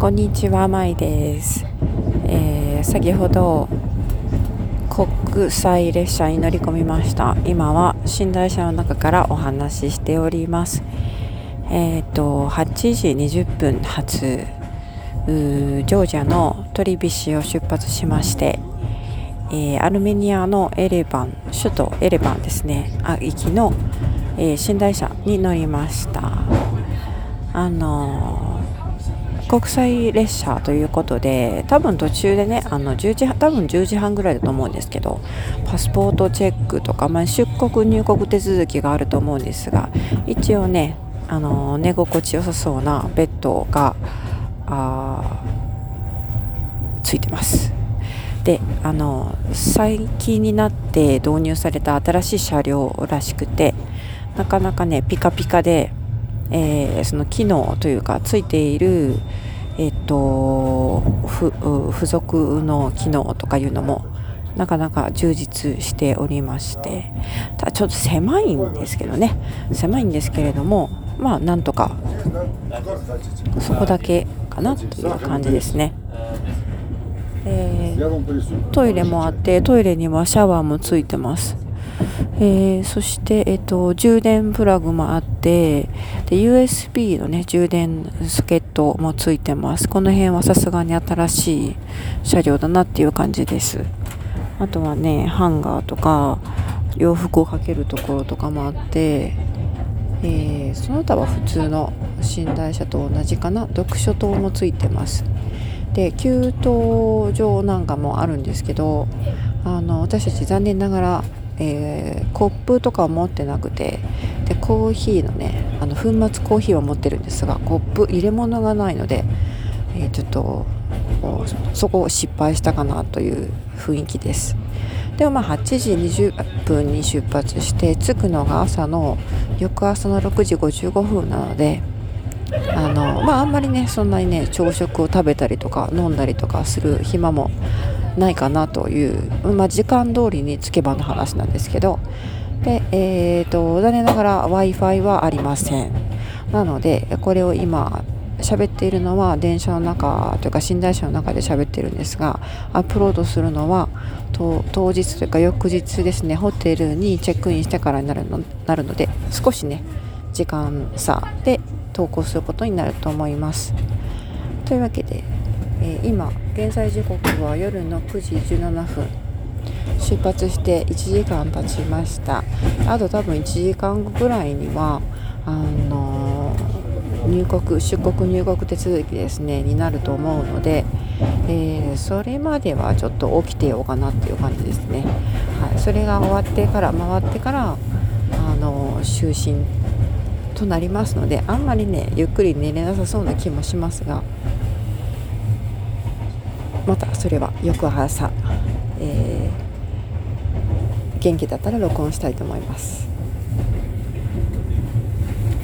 こんにちは、まいです、えー、先ほど国際列車に乗り込みました。今は寝台車の中からお話ししております。えっ、ー、と8時20分発ジョージアのトリビシを出発しまして、えー、アルメニアのエレバン首都エレバンですねあ行きの、え、寝台車に乗りましたあの、国際列車ということで多分途中でねあの10時多分10時半ぐらいだと思うんですけどパスポートチェックとか、まあ、出国入国手続きがあると思うんですが一応ねあの寝心地よさそうなベッドがあついてます。であの最近になって導入された新しい車両らしくてなかなかねピカピカで、えー、その機能というかついているえっ、と付属の機能とかいうのもなかなか充実しておりましてただちょっと狭いんですけどね狭いんですけれどもまあなんとかそこだけかなという感じですね。えー、トイレもあってトイレにはシャワーもついてます。えー、そして、えーと、充電プラグもあってで USB の、ね、充電ソケットもついてます。この辺はさすがに新しい車両だなっていう感じです。あとはねハンガーとか洋服をかけるところとかもあってえー、その他は普通の寝台車と同じかな。読書灯もついてます。で給湯場なんかもあるんですけどあの私たち残念ながら、えー、コップとかは持ってなくてでコーヒーのねあの粉末コーヒーは持ってるんですがコップ入れ物がないので、えー、ちょっとそこを失敗したかなという雰囲気です。でもまあ8時20分に出発して着くのが朝の翌朝の6時55分なのであのまああんまりねそんなにね朝食を食べたりとか飲んだりとかする暇もないかなという、まあ、時間通りに着けばの話なんですけどで、えーと、残念ながら w i f i はありませんなのでこれを今喋っているのは電車の中というか寝台車の中で喋ってるんですがアップロードするのは当日というか翌日ですねホテルにチェックインしてからになるのなるので少しね時間差で投稿することになると思います。というわけで、え、今現在時刻は夜の9時17分。出発して1時間経ちました。あと多分1時間ぐらいにはあの入国出国入国手続きですねになると思うので、えー、それまではちょっと起きてようかなっていう感じですね、はい、それが終わってから回ってからあの就寝となりますのであんまりねゆっくり寝れなさそうな気もしますが。またそれは翌朝、えー、元気だったら録音したいと思います。